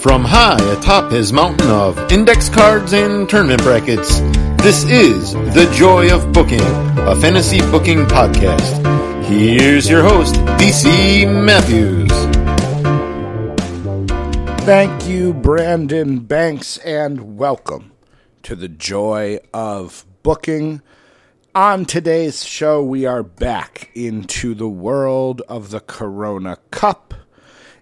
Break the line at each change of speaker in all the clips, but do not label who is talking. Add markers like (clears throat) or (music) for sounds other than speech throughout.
From high atop his mountain of index cards and tournament brackets, this is The Joy of Booking, a fantasy booking podcast. Here's your host, DC Matthews.
Thank you, Brandon Banks, and welcome to The Joy of Booking. On today's show, we are back into the world of the Corona Cup.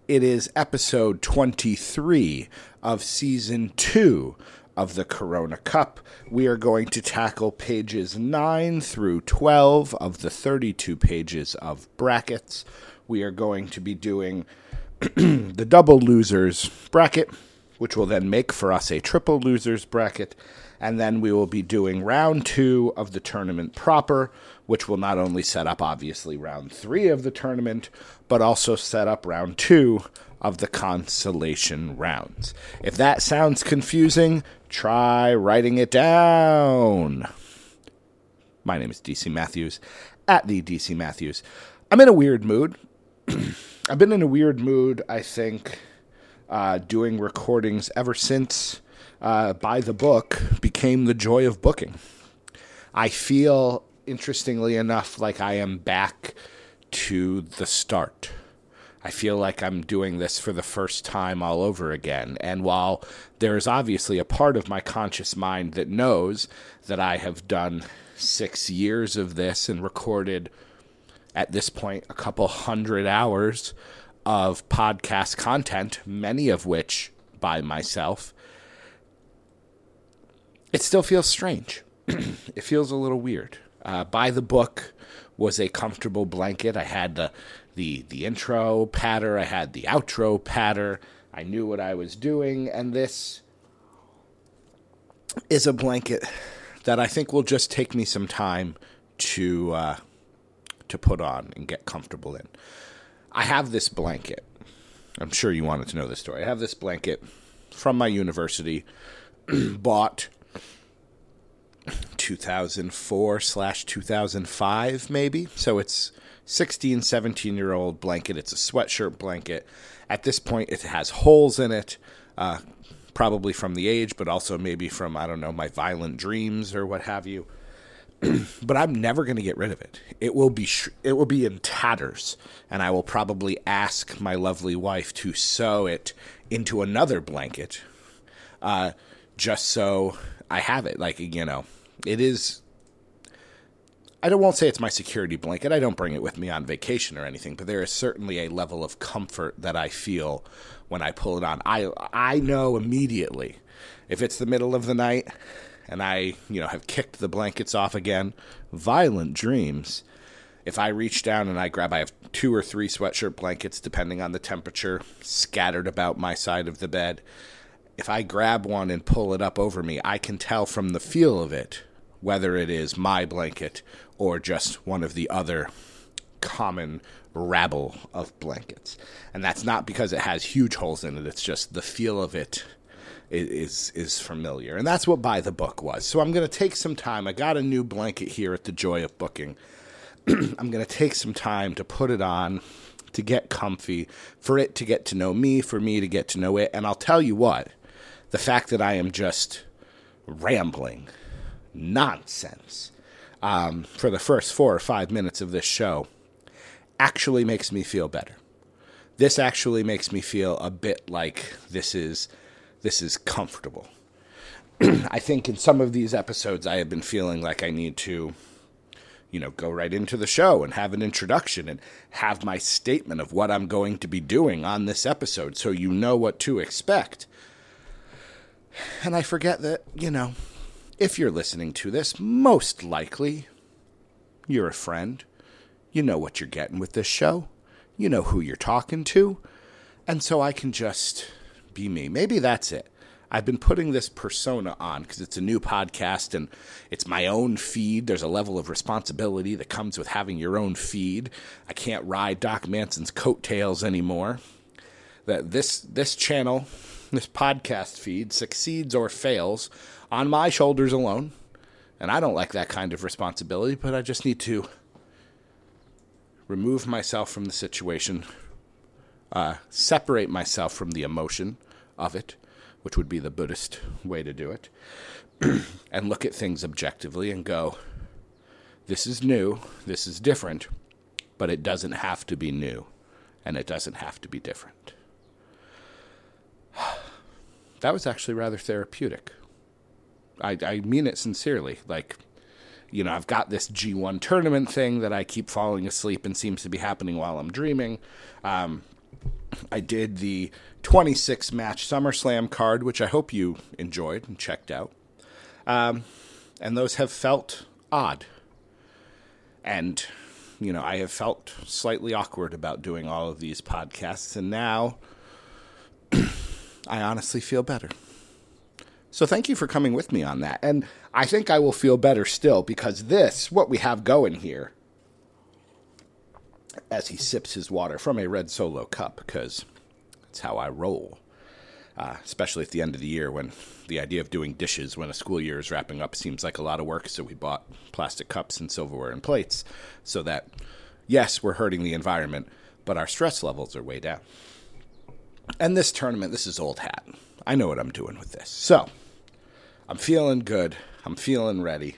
It is episode 23 of season 2 of the Corona Cup. We are going to tackle pages 9 through 12 of the 32 pages of brackets. We are going to be doing (clears throat) the double losers bracket, which will then make for us a triple losers bracket. And then we will be doing round two of the tournament proper, which will not only set up, obviously, round three of the tournament, but also set up round two of the consolation rounds. If that sounds confusing, try writing it down. My name is DC Matthews, at the DC Matthews. I'm in a weird mood. (clears throat) I've been in a weird mood, I think, uh, doing recordings ever since uh, By the Book became the joy of booking. I feel, interestingly enough, like I am back to the start. I feel like I'm doing this for the first time all over again. And while there is obviously a part of my conscious mind that knows that I have done six years of this and recorded at this point a couple hundred hours of podcast content, many of which by myself, it still feels strange. (clears throat) it feels a little weird. Uh, by the book was a comfortable blanket. I had the the the intro patter. I had the outro patter. I knew what I was doing, and this is a blanket that I think will just take me some time to uh, to put on and get comfortable in. I have this blanket. I'm sure you wanted to know this story. I have this blanket from my university, (clears throat) bought 2004 slash 2005 maybe. So it's 16, 17 year old blanket. It's a sweatshirt blanket. At this point, it has holes in it, uh, probably from the age, but also maybe from, I don't know, my violent dreams or what have you. (clears throat) but I'm never going to get rid of it. It will be sh- it will be in tatters, and I will probably ask my lovely wife to sew it into another blanket, uh, just so I have it. Like you know, it is. I don't won't say it's my security blanket. I don't bring it with me on vacation or anything, but there is certainly a level of comfort that I feel when I pull it on. I I know immediately if it's the middle of the night and I, you know, have kicked the blankets off again, violent dreams. If I reach down and I grab, I have two or three sweatshirt blankets, depending on the temperature, scattered about my side of the bed. If I grab one and pull it up over me, I can tell from the feel of it whether it is my blanket or just one of the other common rabble of blankets. And that's not because it has huge holes in it, it's just the feel of it is is familiar, and that's what by the book was. So I'm going to take some time. I got a new blanket here at the Joy of Booking. (clears throat) I'm going to take some time to put it on, to get comfy, for it to get to know me, for me to get to know it. And I'll tell you what, the fact that I am just rambling nonsense um, for the first four or five minutes of this show actually makes me feel better. This actually makes me feel a bit like this is this is comfortable. (clears throat) I think in some of these episodes, I have been feeling like I need to, you know, go right into the show and have an introduction and have my statement of what I'm going to be doing on this episode so you know what to expect. And I forget that, you know, if you're listening to this, most likely you're a friend. You know what you're getting with this show. You know who you're talking to. And so I can just be me. Maybe that's it. I've been putting this persona on because it's a new podcast and it's my own feed. There's a level of responsibility that comes with having your own feed. I can't ride Doc Manson's coattails anymore. That this this channel, this podcast feed succeeds or fails on my shoulders alone. And I don't like that kind of responsibility, but I just need to remove myself from the situation, uh, separate myself from the emotion, of it, which would be the Buddhist way to do it, (clears throat) and look at things objectively and go, this is new, this is different, but it doesn't have to be new, and it doesn't have to be different. (sighs) that was actually rather therapeutic. I, I mean it sincerely. Like, you know, I've got this G1 tournament thing that I keep falling asleep and seems to be happening while I'm dreaming. Um, I did the 26 match SummerSlam card, which I hope you enjoyed and checked out. Um, and those have felt odd. And, you know, I have felt slightly awkward about doing all of these podcasts. And now (clears throat) I honestly feel better. So thank you for coming with me on that. And I think I will feel better still because this, what we have going here, as he sips his water from a red solo cup, because that's how I roll. Uh, especially at the end of the year when the idea of doing dishes when a school year is wrapping up seems like a lot of work. So we bought plastic cups and silverware and plates so that, yes, we're hurting the environment, but our stress levels are way down. And this tournament, this is old hat. I know what I'm doing with this. So I'm feeling good. I'm feeling ready.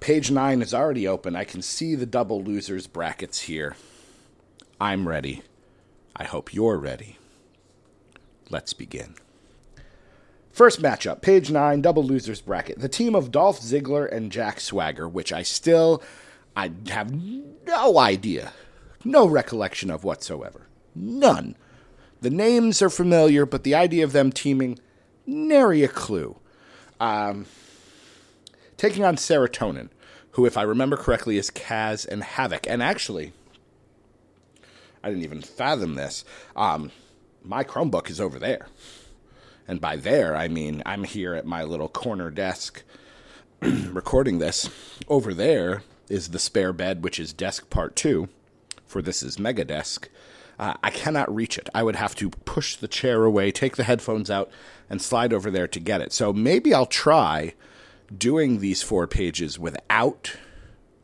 Page nine is already open. I can see the double losers brackets here. I'm ready. I hope you're ready. Let's begin. First matchup, page nine, double losers bracket. The team of Dolph Ziggler and Jack Swagger, which I still I have no idea, no recollection of whatsoever. None. The names are familiar, but the idea of them teaming, nary a clue. Um, taking on Serotonin, who, if I remember correctly, is Kaz and Havoc. And actually, I didn't even fathom this. Um, my Chromebook is over there. And by there, I mean I'm here at my little corner desk (clears throat) recording this. Over there is the spare bed, which is desk part two, for this is Mega Desk. Uh, I cannot reach it. I would have to push the chair away, take the headphones out, and slide over there to get it. So maybe I'll try doing these four pages without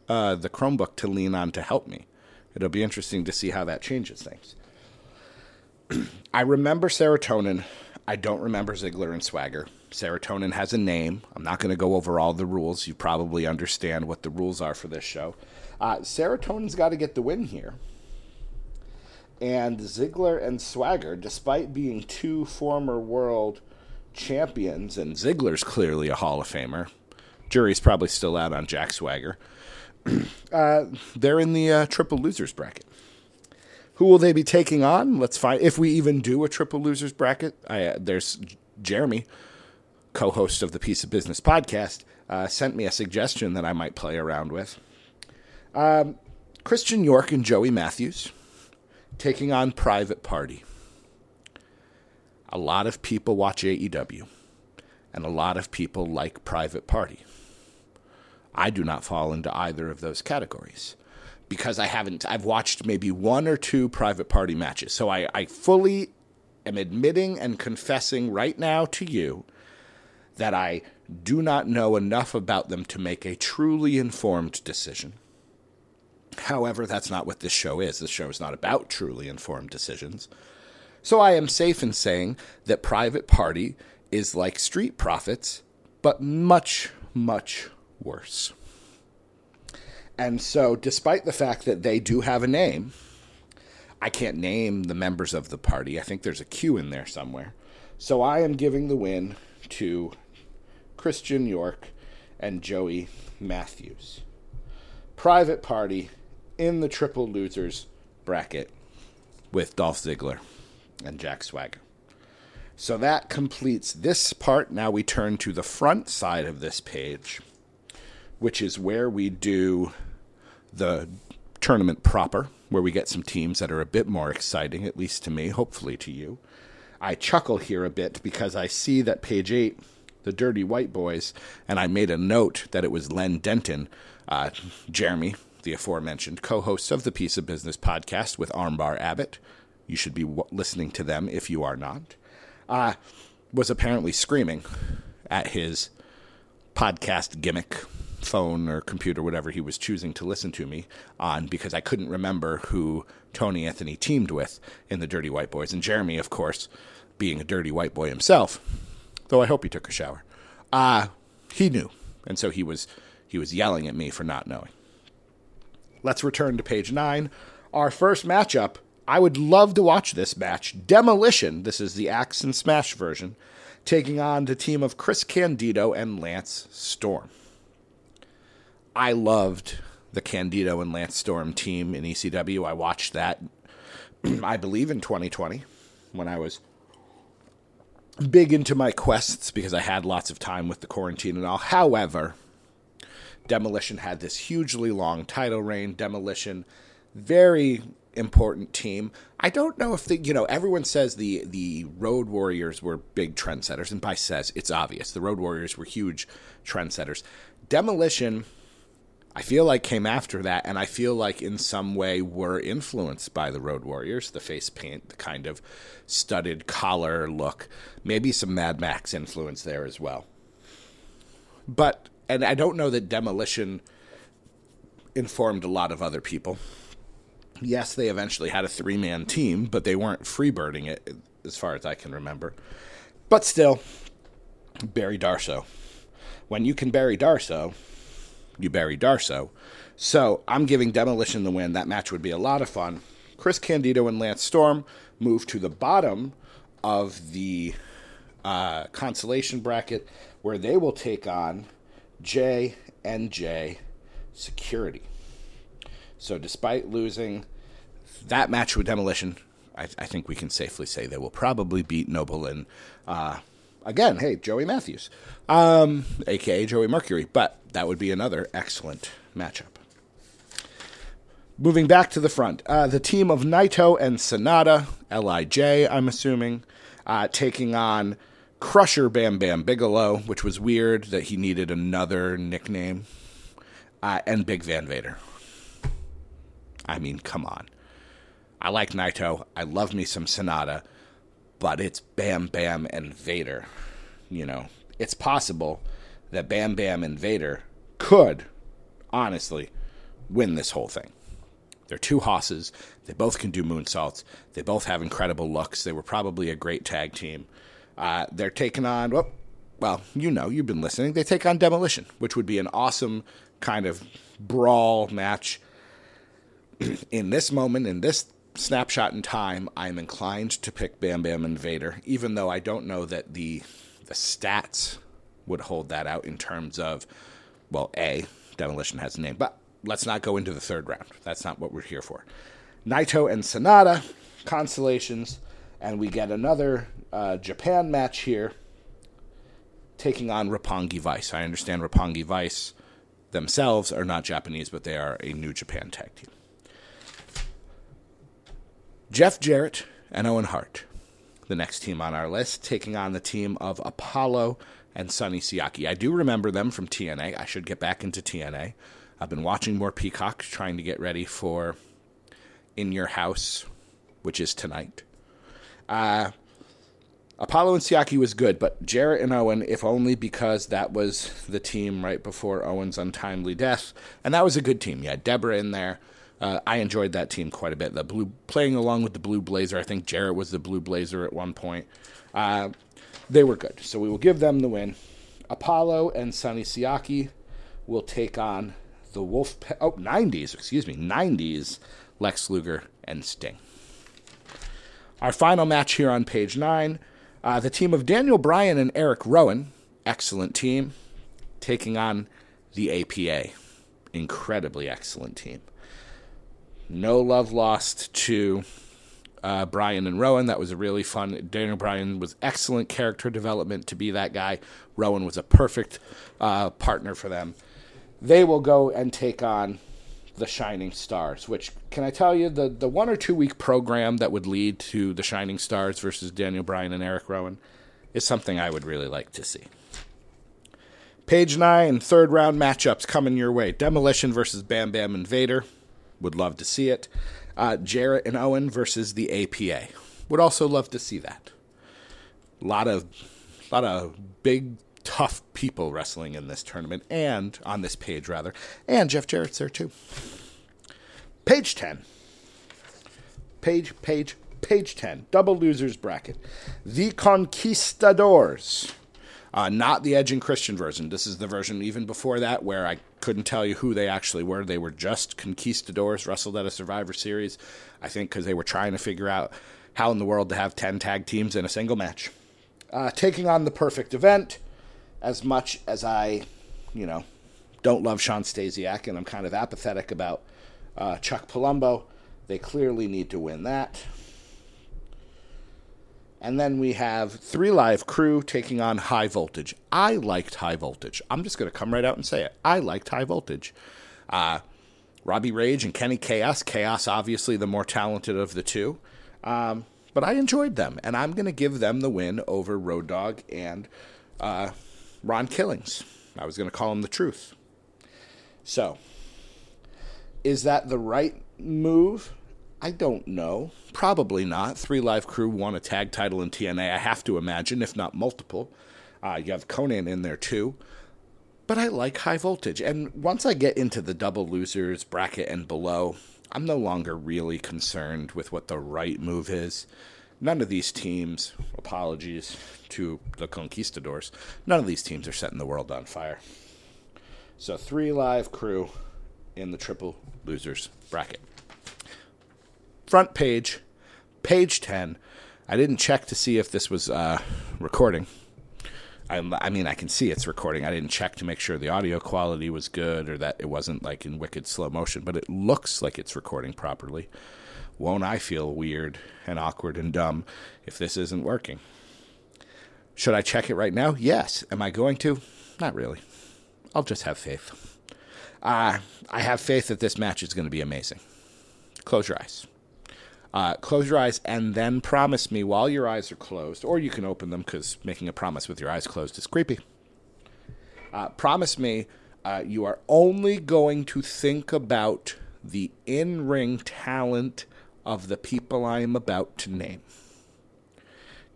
uh, the Chromebook to lean on to help me. It'll be interesting to see how that changes things. (clears throat) I remember serotonin. I don't remember Ziggler and Swagger. Serotonin has a name. I'm not going to go over all the rules. You probably understand what the rules are for this show. Uh, serotonin's got to get the win here. And Ziggler and Swagger, despite being two former world champions, and Ziggler's clearly a Hall of Famer, jury's probably still out on Jack Swagger, (clears throat) uh, they're in the uh, triple losers bracket. Who will they be taking on? Let's find if we even do a triple losers bracket. I, uh, there's Jeremy, co-host of the Piece of Business podcast, uh, sent me a suggestion that I might play around with. Um, Christian York and Joey Matthews taking on Private Party. A lot of people watch AEW, and a lot of people like Private Party. I do not fall into either of those categories because I haven't, I've watched maybe one or two Private Party matches. So I, I fully am admitting and confessing right now to you that I do not know enough about them to make a truly informed decision. However, that's not what this show is. This show is not about truly informed decisions. So I am safe in saying that Private Party is like Street Profits, but much, much worse. And so, despite the fact that they do have a name, I can't name the members of the party. I think there's a Q in there somewhere. So I am giving the win to Christian York and Joey Matthews. Private Party in the triple losers bracket with Dolph Ziggler and Jack Swagger. So that completes this part. Now we turn to the front side of this page, which is where we do the tournament proper, where we get some teams that are a bit more exciting, at least to me, hopefully to you. I chuckle here a bit because I see that page eight, the Dirty White Boys, and I made a note that it was Len Denton, uh, Jeremy, the aforementioned co hosts of the Piece of Business podcast with Armbar Abbott. You should be listening to them if you are not. Uh, was apparently screaming at his podcast gimmick phone or computer, whatever he was choosing to listen to me on, because I couldn't remember who Tony Anthony teamed with in the Dirty White Boys. And Jeremy, of course, being a dirty white boy himself, though I hope he took a shower, uh, he knew. And so he was he was yelling at me for not knowing. Let's return to page nine. Our first matchup. I would love to watch this match. Demolition. This is the Axe and Smash version, taking on the team of Chris Candido and Lance Storm. I loved the Candido and Lance Storm team in ECW. I watched that, (clears throat) I believe, in 2020 when I was big into my quests because I had lots of time with the quarantine and all. However, Demolition had this hugely long title reign. Demolition, very important team. I don't know if the you know everyone says the the Road Warriors were big trendsetters, and by says it's obvious the Road Warriors were huge trendsetters. Demolition I feel like came after that, and I feel like in some way were influenced by the Road Warriors, the face paint, the kind of studded collar look, maybe some Mad Max influence there as well. But, and I don't know that Demolition informed a lot of other people. Yes, they eventually had a three man team, but they weren't freebirding it as far as I can remember. But still, Barry Darsow. When you can bury Darsow, you bury Darsow. So I'm giving Demolition the win. That match would be a lot of fun. Chris Candido and Lance Storm move to the bottom of the uh, consolation bracket where they will take on J and J Security. So despite losing that match with Demolition, I, I, think we can safely say they will probably beat Noble and uh, again, hey, Joey Matthews, um, aka Joey Mercury. But that would be another excellent matchup. Moving back to the front, uh, the team of Naito and Sanada, Lij, I'm assuming, uh, taking on Crusher Bam Bam Bigelow, which was weird that he needed another nickname, uh, and Big Van Vader. I mean, come on. I like Naito. I love me some Sanada, but it's Bam Bam and Vader. You know, it's possible that Bam Bam and Vader could, honestly, win this whole thing. They're two hosses. They both can do moonsaults. They both have incredible looks. They were probably a great tag team. Uh, they're taking on, well, well, you know, you've been listening. They take on Demolition, which would be an awesome kind of brawl match. (clears throat) in this moment, in this snapshot in time, I'm inclined to pick Bam Bam and Vader, even though I don't know that the the stats would hold that out in terms of, well, A, Demolition has a name, but let's not go into the third round. That's not what we're here for. Naito and Sanada, constellations, and we get another uh, Japan match here, taking on Roppongi Vice. I understand Roppongi Vice themselves are not Japanese, but they are a New Japan tag team. Jeff Jarrett and Owen Hart, the next team on our list, taking on the team of Apollo and Sonny Siaki. I do remember them from TNA. I should get back into TNA. I've been watching more Peacock, trying to get ready for In Your House, which is tonight. Uh, Apollo and Siaki was good, but Jarrett and Owen, if only because that was the team right before Owen's untimely death, and that was a good team. Had Debra in there. Uh, I enjoyed that team quite a bit. The blue playing along with the blue blazer. I think Jarrett was the blue blazer at one point. Uh, they were good, so we will give them the win. Apollo and Sonny Siaki will take on the Wolf. Oh, 90s, excuse me, 90s Lex Luger and Sting. Our final match here on page nine uh, the team of Daniel Bryan and Eric Rowan, excellent team, taking on the APA, incredibly excellent team. No love lost to uh, Bryan and Rowan. That was a really fun. Daniel Bryan was excellent character development to be that guy. Rowan was a perfect uh, partner for them. They will go and take on the Shining Stars, which can I tell you the the one or two week program that would lead to the Shining Stars versus Daniel Bryan and Eric Rowan is something I would really like to see. Page nine, third round matchups coming your way. Demolition versus Bam Bam and Vader. Would love to see it. Uh, Jarrett and Owen versus the APA. Would also love to see that. A lot of, lot of big, tough people wrestling in this tournament and on this page rather, and Jeff Jarrett's there too. Page ten. Page, page, page 10, double losers bracket. The Conquistadors. Uh, not the Edge and Christian version. This is the version even before that where I couldn't tell you who they actually were. They were just conquistadors wrestled at a Survivor Series, I think, because they were trying to figure out how in the world to have 10 tag teams in a single match. Uh, taking on the perfect event, as much as I, you know, don't love Shawn Stasiak and I'm kind of apathetic about uh, Chuck Palumbo, they clearly need to win that. And then we have Three Live Crew taking on High Voltage. I liked High Voltage. I'm just going to come right out and say it. I liked High Voltage. Uh, Robbie Rage and Kenny Chaos. Chaos, obviously, the more talented of the two. Um, but I enjoyed them, and I'm going to give them the win over Road Dog and uh, Ron Killings. I was going to call him the truth. So, is that the right move? I don't know. Probably not. Three Live Crew won a tag title in TNA, I have to imagine, if not multiple. Uh, you have Konnan in there too. But I like high voltage. And once I get into the double losers bracket and below, I'm no longer really concerned with what the right move is. None of these teams, apologies to the Conquistadors, none of these teams are setting the world on fire. So, three live crew in the triple losers bracket front page, page 10. I didn't check to see if this was uh, recording. I, I, mean, I can see it's recording. I didn't check to make sure the audio quality was good or that it wasn't like in wicked slow motion, but it looks like it's recording properly. Won't I feel weird and awkward and dumb if this isn't working? Should I check it right now? Yes. Am I going to? Not really. I'll just have faith. Uh, I have faith that this match is going to be amazing. Close your eyes. Uh, close your eyes and then promise me while your eyes are closed, or you can open them because making a promise with your eyes closed is creepy. Uh, promise me uh, you are only going to think about the in ring talent of the people I am about to name.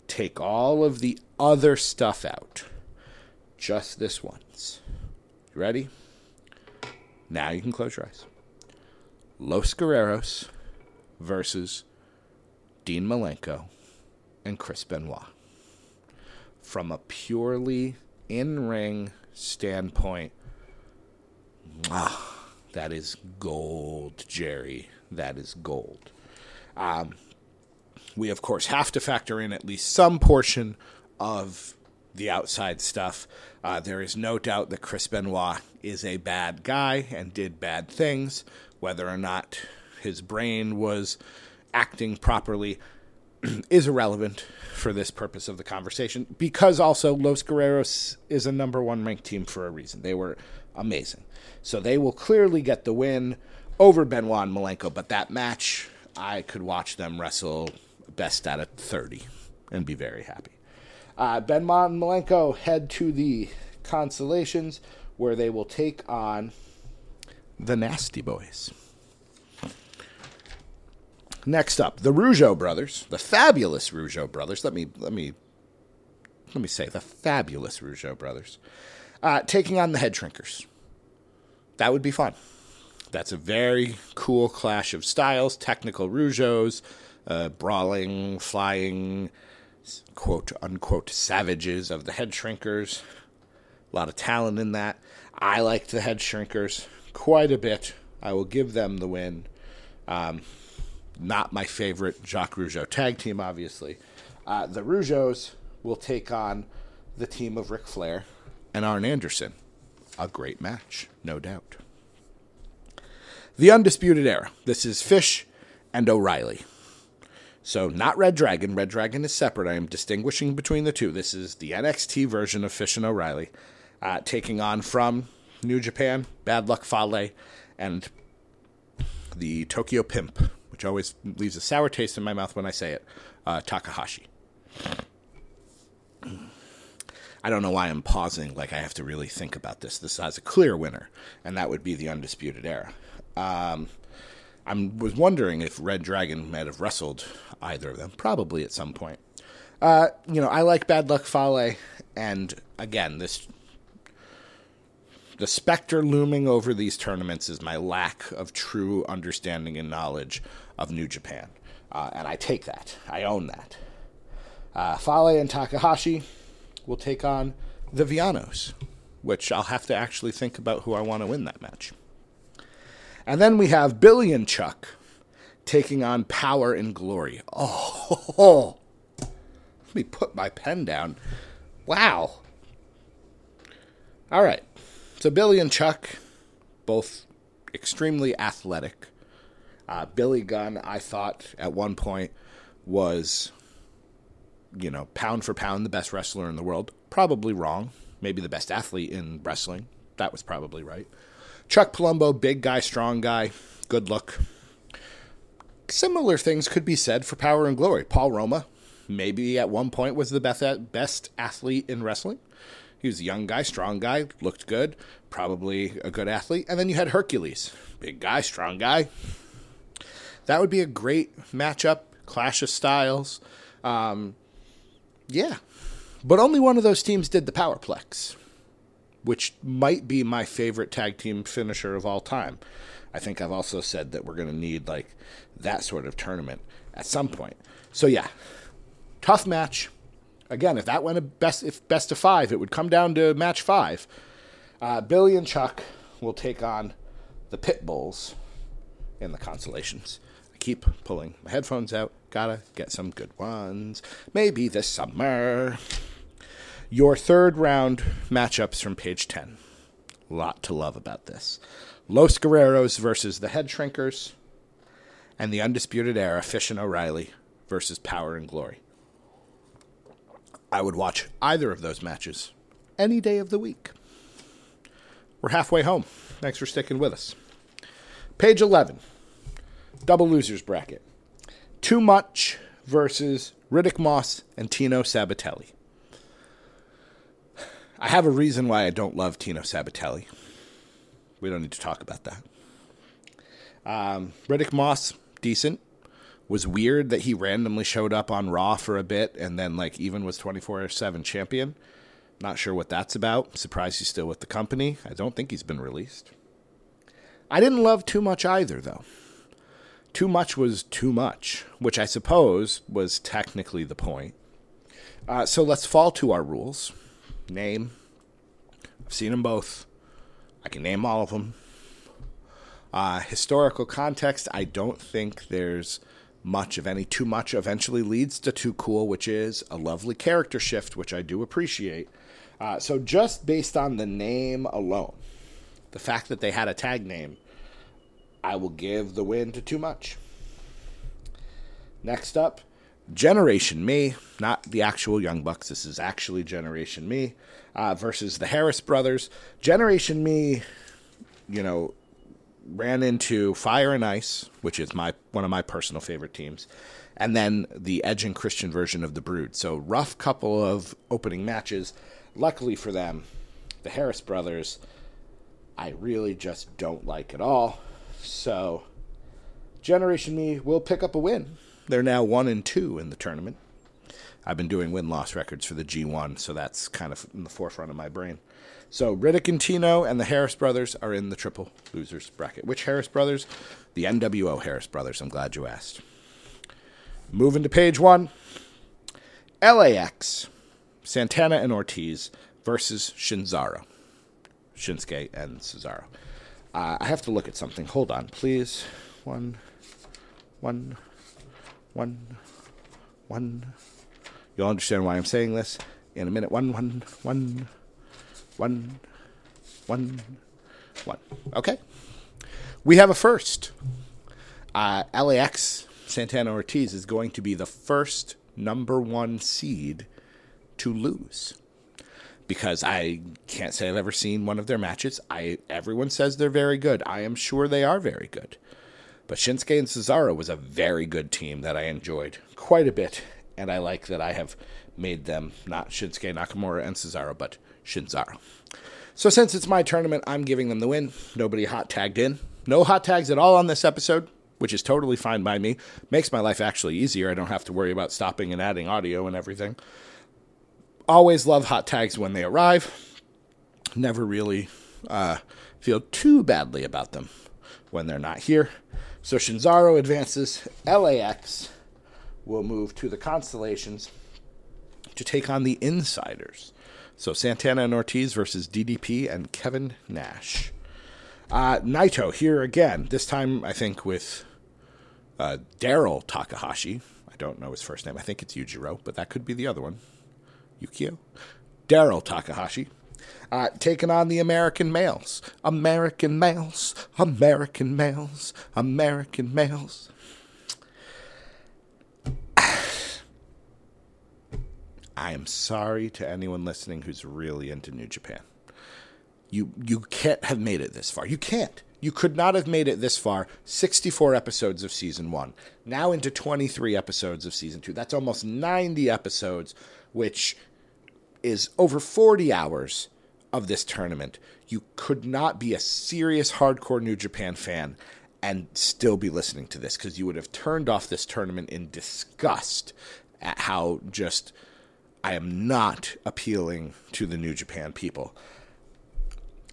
Take all of the other stuff out. Just this once. You ready? Now you can close your eyes. Los Guerreros versus Dean Malenko and Chris Benoit. From a purely in ring standpoint, ah, that is gold, Jerry. That is gold. Um, we, of course, have to factor in at least some portion of the outside stuff. Uh, there is no doubt that Chris Benoit is a bad guy and did bad things. Whether or not his brain was acting properly (clears throat) is irrelevant for this purpose of the conversation because also Los Guerreros is a number one ranked team for a reason. They were amazing. So they will clearly get the win over Benoit and Malenko, but that match, I could watch them wrestle best out of 30 and be very happy. Uh, Benoit and Malenko head to the Constellations where they will take on the Nasty Boys. Next up, the Rougeau brothers, the fabulous Rougeau brothers. Let me let me let me say the fabulous Rougeau brothers, uh, taking on the Head Shrinkers. That would be fun. That's a very cool clash of styles. Technical Rougeaus, uh, brawling, flying, quote unquote savages of the Head Shrinkers. A lot of talent in that. I liked the Head Shrinkers quite a bit. I will give them the win. Um, not my favorite Jacques Rougeau tag team, obviously. Uh, the Rougeaus will take on the team of Ric Flair and Arn Anderson. A great match, no doubt. The Undisputed Era. This is Fish and O'Reilly. So, not Red Dragon. Red Dragon is separate. I am distinguishing between the two. This is the NXT version of Fish and O'Reilly, uh, taking on from New Japan, Bad Luck Fale, and the Tokyo Pimp, which always leaves a sour taste in my mouth when I say it, uh, Takahashi. I don't know why I'm pausing, like I have to really think about this. This has a clear winner, and that would be the Undisputed Era. Um, I was wondering if Red Dragon might have wrestled either of them, probably at some point. Uh, you know, I like Bad Luck Fale, and again, this the specter looming over these tournaments is my lack of true understanding and knowledge of New Japan. Uh, and I take that. I own that. Uh, Fale and Takahashi will take on the Vianos, which I'll have to actually think about who I want to win that match. And then we have Billy and Chuck taking on Power and Glory. Oh, let me put my pen down. Wow. All right. So Billy and Chuck, both extremely athletic. Uh, Billy Gunn, I thought at one point was, you know, pound for pound the best wrestler in the world. Probably wrong. Maybe the best athlete in wrestling. That was probably right. Chuck Palumbo, big guy, strong guy, good look. Similar things could be said for Power and Glory. Paul Roma, maybe at one point was the best best athlete in wrestling. He was a young guy, strong guy, looked good, probably a good athlete. And then you had Hercules, big guy, strong guy. That would be a great matchup, clash of styles. Um, yeah, but only one of those teams did the Powerplex, which might be my favorite tag team finisher of all time. I think I've also said that we're going to need like that sort of tournament at some point. So yeah, tough match. Again, if that went a best if best of five, it would come down to match five. Uh, Billy and Chuck will take on the Pit Bulls in the consolations. I keep pulling my headphones out. Gotta get some good ones. Maybe this summer. Your third round matchups from page 10. A lot to love about this. Los Guerreros versus the Head Shrinkers, and the Undisputed Era, Fish and O'Reilly versus Power and Glory. I would watch either of those matches any day of the week. We're halfway home. Thanks for sticking with us. Page 11, double losers bracket. Too Much versus Riddick Moss and Tino Sabbatelli. I have a reason why I don't love Tino Sabbatelli. We don't need to talk about that. Um, Riddick Moss, decent. Was weird that he randomly showed up on Raw for a bit and then, like, even was 24 7 champion. Not sure what that's about. Surprised he's still with the company. I don't think he's been released. I didn't love too much either, though. Too much was too much, which I suppose was technically the point. Uh, so let's fall to our rules. Name. I've seen them both. I can name all of them. Uh, historical context, I don't think there's much of any. Too much eventually leads to too cool, which is a lovely character shift, which I do appreciate. Uh, so, just based on the name alone, the fact that they had a tag name, I will give the win to Too Much. Next up, Generation Me, not the actual Young Bucks. This is actually Generation Me uh, versus the Harris Brothers. Generation Me, you know, ran into Fire and Ice, which is my one of my personal favorite teams, and then the Edge and Christian version of the Brood. So rough couple of opening matches. Luckily for them, the Harris Brothers, I really just don't like at all. So Generation Me will pick up a win. They're now one and two in the tournament. I've been doing win loss records for the G1, so that's kind of in the forefront of my brain. So Riddick and Tino and the Harris brothers are in the triple losers bracket. Which Harris brothers? The NWO Harris brothers. I'm glad you asked. Moving to page one LAX, Santana and Ortiz versus Shinzaro. Shinsuke and Cesaro. Uh, I have to look at something. Hold on, please. One, one, one, one. You'll understand why I'm saying this in a minute. One, one, one, one, one, one. Okay. We have a first. Uh, LAX Santana Ortiz is going to be the first number one seed to lose because I can't say I've ever seen one of their matches. I everyone says they're very good. I am sure they are very good. But Shinsuke and Cesaro was a very good team that I enjoyed quite a bit, and I like that I have made them not Shinsuke Nakamura and Cesaro, but Shinzaro. So since it's my tournament, I'm giving them the win. Nobody hot tagged in. No hot tags at all on this episode, which is totally fine by me. Makes my life actually easier. I don't have to worry about stopping and adding audio and everything always love hot tags when they arrive. Never really uh, feel too badly about them when they're not here. So Shinzaro advances. LAX will move to the Constellations to take on the Insiders. So Santana and Ortiz versus DDP and Kevin Nash. Uh, Naito here again, this time I think with uh, Daryl Takahashi. I don't know his first name. I think it's Yujiro, but that could be the other one. Yukio? Daryl Takahashi. Uh, taking on the American males. American males, American males, American males. (sighs) I am sorry to anyone listening who's really into New Japan. You you can't have made it this far. You can't. You could not have made it this far. 64 episodes of season 1. Now into 23 episodes of season 2. That's almost 90 episodes, which is over 40 hours of this tournament. You could not be a serious hardcore New Japan fan and still be listening to this because you would have turned off this tournament in disgust at how just I am not appealing to the New Japan people.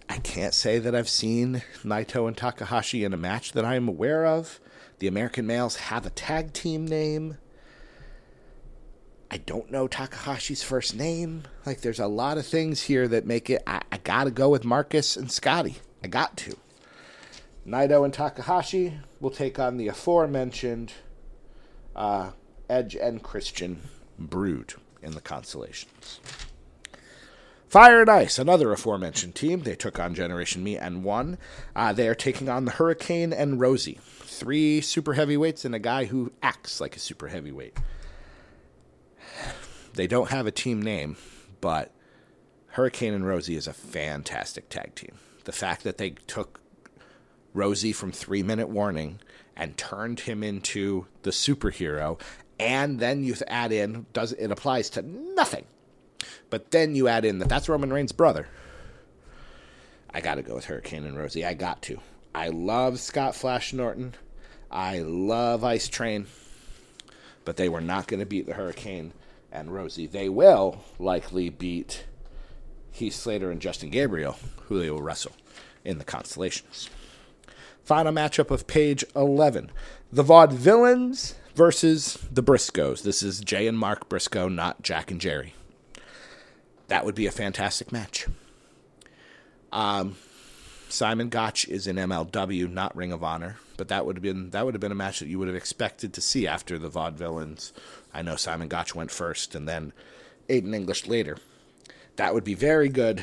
I can't say that I've seen Naito and Takahashi in a match that I am aware of. The American males have a tag team name. I don't know Takahashi's first name. Like, there's a lot of things here that make it. I, I gotta go with Marcus and Scotty. I got to. Naito and Takahashi will take on the aforementioned uh, Edge and Christian Brood in the Constellations. Fire and Ice, another aforementioned team. They took on Generation Me and won. Uh, they are taking on the Hurricane and Rosie. Three super heavyweights and a guy who acts like a super heavyweight. They don't have a team name, but Hurricane and Rosie is a fantastic tag team. The fact that they took Rosie from three minute warning and turned him into the superhero, and then you add in does it applies to nothing, but then you add in that that's Roman Reigns' brother. I got to go with Hurricane and Rosie. I got to. I love Scott Flash Norton. I love Ice Train, but they were not going to beat the Hurricane and Rosie. They will likely beat Heath Slater and Justin Gabriel, who they will wrestle in the Constellations. Final matchup of page 11 the Vaudevillains versus the Briscoes. This is Jay and Mark Briscoe, not Jack and Jerry. That would be a fantastic match. Um, Simon Gotch is in MLW, not Ring of Honor, but that would have been that would have been a match that you would have expected to see after the Vaudevillains. I know Simon Gotch went first, and then Aiden English later. That would be very good,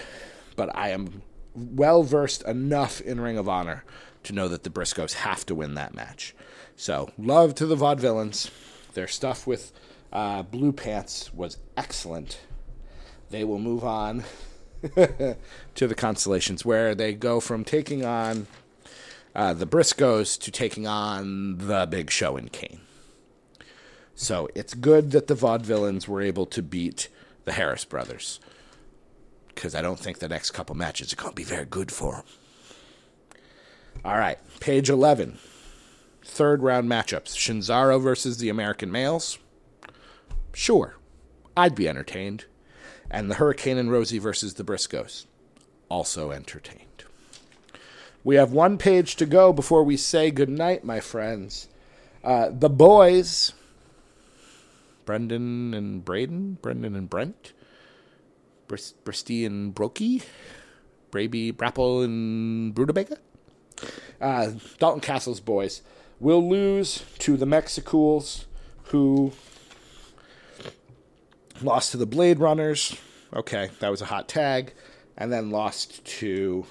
but I am well versed enough in Ring of Honor to know that the Briscoes have to win that match. So, love to the Vaudevillains. Their stuff with uh, Blue Pants was excellent. They will move on (laughs) to the Constellations, where they go from taking on uh, the Briscoes to taking on the Big Show and Kane. So it's good that the Vaudevillains were able to beat the Harris brothers. Because I don't think the next couple matches are going to be very good for them. All right, page 11. Third round matchups Shinzaro versus the American males. Sure, I'd be entertained. And the Hurricane and Rosie versus the Briscoes. Also entertained. We have one page to go before we say goodnight, my friends. Uh, the boys, Brendan and Braden, Brendan and Brent, Brist- Bristy and Brokey, Braby, Brapple and Brudabega, uh, Dalton Castle's boys will lose to the Mexicools, who lost to the Blade Runners. Okay, that was a hot tag. And then lost to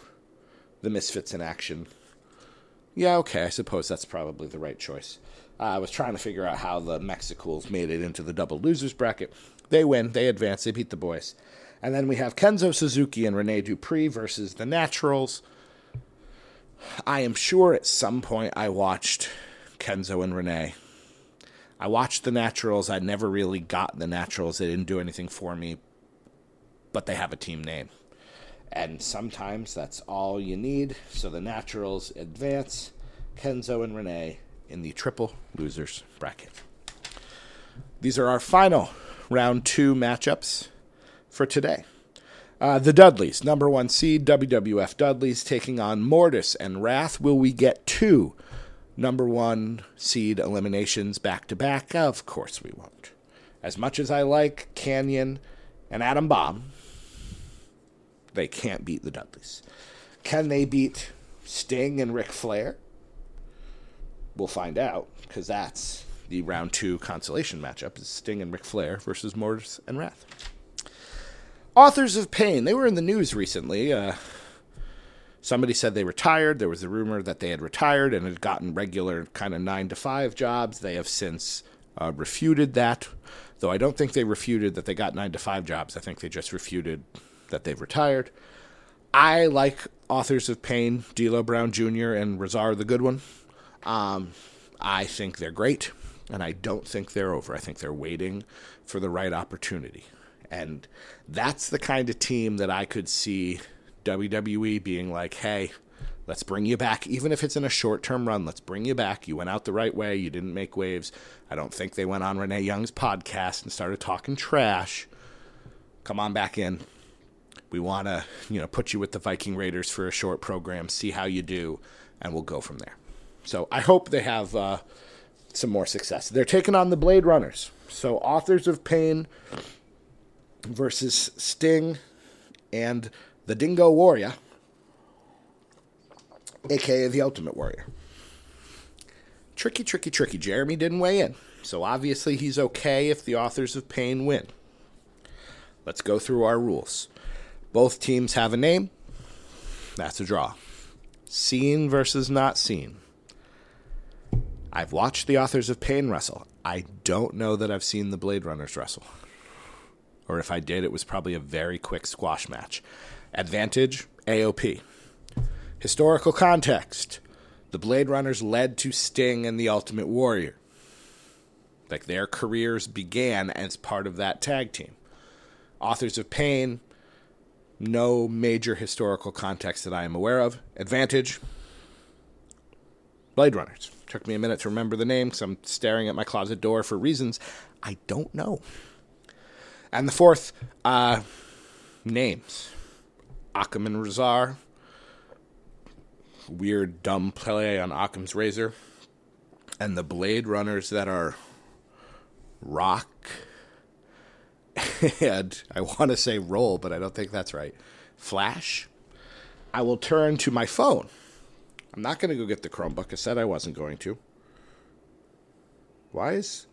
the Misfits in action. Yeah, okay, I suppose that's probably the right choice. Uh, I was trying to figure out how the Mexicools made it into the double losers bracket. They win, they advance, they beat the boys. And then we have Kenzo Suzuki and Rene Dupree versus the Naturals. I am sure at some point I watched Kenzo and Rene. I watched the Naturals. I never really got the Naturals. They didn't do anything for me, but they have a team name. And sometimes that's all you need. So the Naturals advance Kenzo and Rene in the triple losers bracket. These are our final round two matchups for today. Uh, the Dudleys, number one seed, WWF Dudleys, taking on Mortis and Wrath. Will we get two number one seed eliminations back to back? Of course we won't. As much as I like Kanyon and Adam Bomb, they can't beat the Dudleys. Can they beat Sting and Ric Flair? We'll find out because that's the round two consolation matchup: is Sting and Ric Flair versus Mortis and Wrath. Authors of Pain. They were in the news recently. Uh, somebody said they retired. There was a rumor that they had retired and had gotten regular kind of nine to five jobs. They have since uh, refuted that, though I don't think they refuted that they got nine to five jobs. I think they just refuted that they've retired. I like authors of Pain, D'Lo Brown Jr. and Rezar the Good One. Um, I think they're great, and I don't think they're over. I think they're waiting for the right opportunity. And that's the kind of team that I could see WWE being like, hey, let's bring you back. Even if it's in a short term run, let's bring you back. You went out the right way. You didn't make waves. I don't think they went on Renee Young's podcast and started talking trash. Come on back in. We want to, you know, put you with the Viking Raiders for a short program, see how you do, and we'll go from there. So I hope they have uh, some more success. They're taking on the Blade Runners. So Authors of Pain versus Sting and the Dingo Warrior, aka the Ultimate Warrior. Tricky, tricky, tricky. Jeremy didn't weigh in, so obviously he's okay if the Authors of Pain win. Let's go through our rules. Both teams have a name. That's a draw. Seen versus not seen. I've watched the Authors of Pain wrestle. I don't know that I've seen the Blade Runners wrestle or if I did, it was probably a very quick squash match. Advantage AOP. Historical context the Blade Runners led to Sting and the Ultimate Warrior. Like their careers began as part of that tag team. Authors of Pain, no major historical context that I am aware of. Advantage Blade Runners. Took me a minute to remember the name because I'm staring at my closet door for reasons I don't know. And the fourth, uh, names. Akam and Rezar. Weird, dumb play on Occam's razor. And the Blade Runners that are rock. (laughs) and I want to say roll, but I don't think that's right. Flash. I will turn to my phone. I'm not going to go get the Chromebook. I said I wasn't going to. Is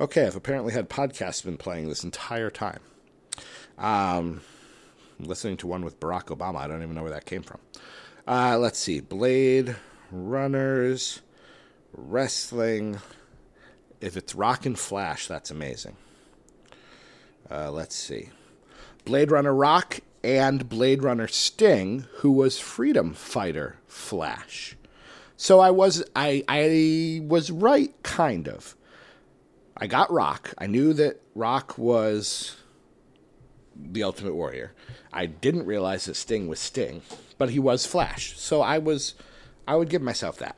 Okay, I've apparently had podcasts been playing this entire time. Um, listening to one with Barack Obama. I don't even know where that came from. Uh, let's see. Blade Runners, wrestling. If it's Rock and Flash, that's amazing. Uh, let's see. Blade Runner Rock and Blade Runner Sting, who was Freedom Fighter Flash. So I was I I was right, kind of. I got Rock. I knew that Rock was the Ultimate Warrior. I didn't realize that Sting was Sting, but he was Flash. So I was, I would give myself that.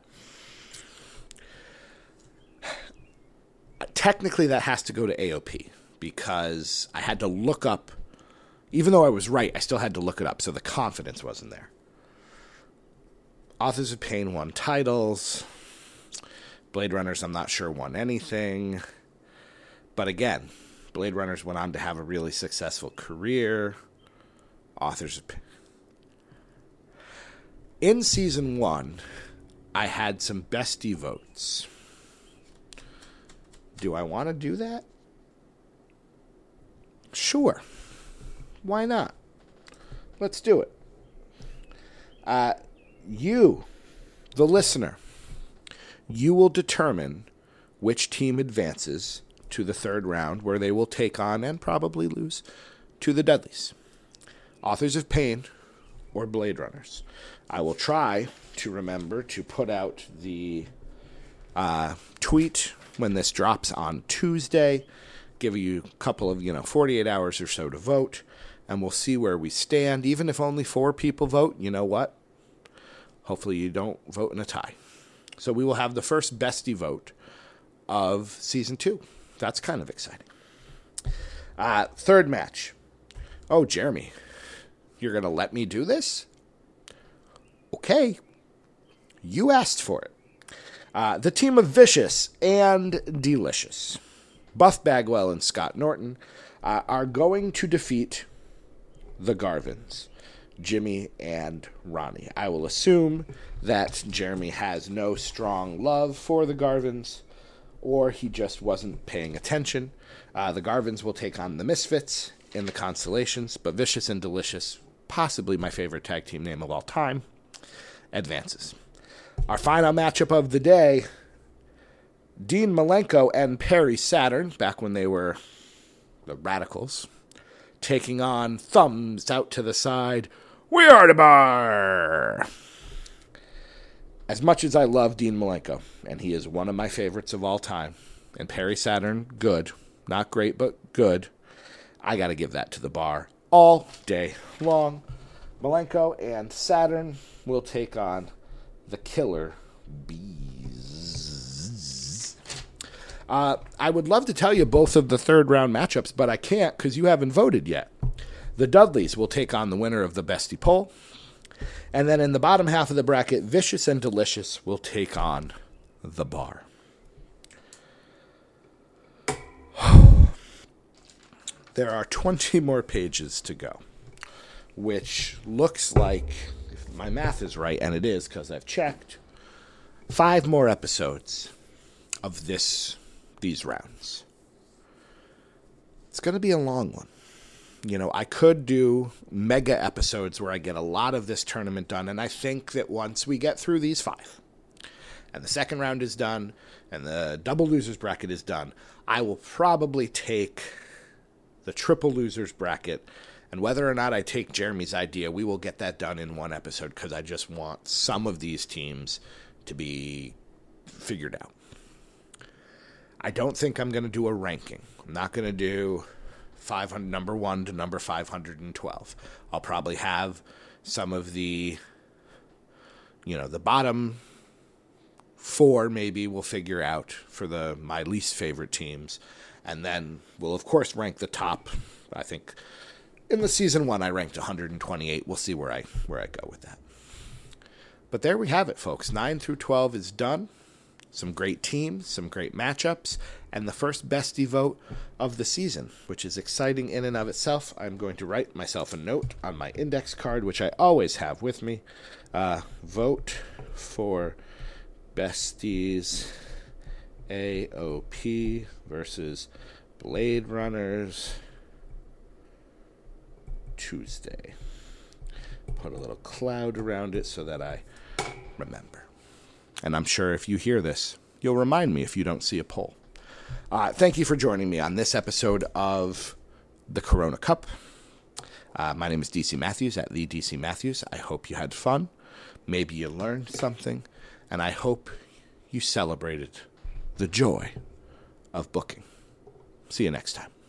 Technically, that has to go to AOP because I had to look up. Even though I was right, I still had to look it up, so the confidence wasn't there. Authors of Pain won titles. Blade Runners, I'm not sure, won anything. But again, Blade Runners went on to have a really successful career. Authors. Of Pain. In season one, I had some bestie votes. Do I want to do that? Sure. Why not? Let's do it. Uh, you, the listener, you will determine which team advances to the third round, where they will take on and probably lose to the Dudleys. Authors of Pain or Blade Runners. I will try to remember to put out the uh, tweet when this drops on Tuesday, give you a couple of, you know, 48 hours or so to vote, and we'll see where we stand. Even if only four people vote, you know what? Hopefully you don't vote in a tie. So we will have the first bestie vote of season two that's kind of exciting. Uh, third match. Oh, Jeremy, you're going to let me do this? Okay. You asked for it. Uh, the team of Vicious and Delicious, Buff Bagwell and Scott Norton, uh, are going to defeat the Garvins, Jimmy and Ronnie. I will assume that Jeremy has no strong love for the Garvins, or he just wasn't paying attention. Uh, the Garvins will take on the Misfits in the Constellations, but Vicious and Delicious, possibly my favorite tag team name of all time, advances. Our final matchup of the day Dean Malenko and Perry Saturn, back when they were the Radicals, taking on Thumbs out to the side. We are the bar! As much as I love Dean Malenko, and he is one of my favorites of all time, and Perry Saturn, good. Not great, but good. I got to give that to the bar all day long. Malenko and Saturn will take on the Killer Bees. Uh, I would love to tell you both of the third round matchups, but I can't because you haven't voted yet. The Dudleys will take on the winner of the Bestie poll. And then in the bottom half of the bracket, Vicious and Delicious will take on the bar. (sighs) there are 20 more pages to go, which looks like, if my math is right, and it is because I've checked, five more episodes of this these rounds. It's going to be a long one. You know, I could do mega episodes where I get a lot of this tournament done, and I think that once we get through these five, and the second round is done, and the double losers bracket is done, I will probably take the triple losers bracket. And whether or not I take Jeremy's idea, we will get that done in one episode because I just want some of these teams to be figured out. I don't think I'm going to do a ranking. I'm not going to do 500 number 1 to number 512. I'll probably have some of the you know, the bottom four maybe we'll figure out for the my least favorite teams and then we'll of course rank the top I think in the season 1 I ranked 128. We'll see where I where I go with that. But there we have it folks. 9 through 12 is done some great teams, some great matchups, and the first bestie vote of the season, which is exciting in and of itself. I'm going to write myself a note on my index card, which I always have with me. Uh, vote for besties AOP versus Blade Runners Tuesday. Put a little cloud around it so that I remember. And I'm sure if you hear this, you'll remind me if you don't see a poll. Uh, thank you for joining me on this episode of the Corona Cup. Uh, my name is DC Matthews at the DC Matthews. I hope you had fun. Maybe you learned something. And I hope you celebrated the joy of booking. See you next time.